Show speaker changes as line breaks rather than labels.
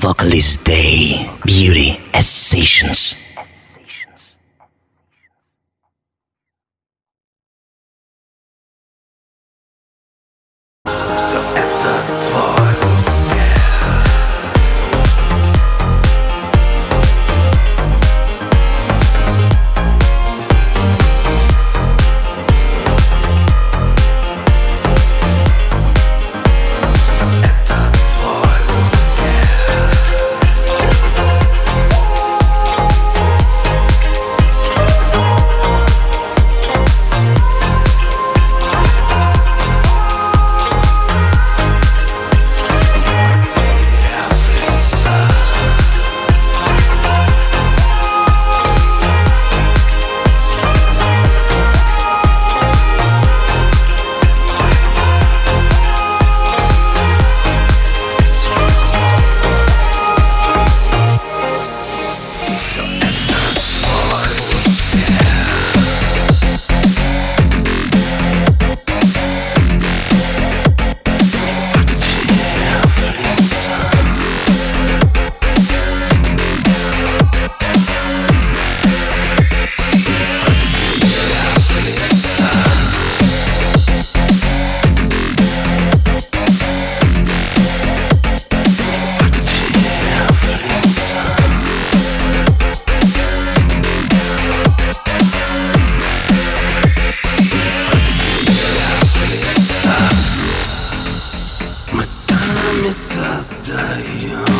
Vocalist Day Beauty as Sessions. Все это. I am.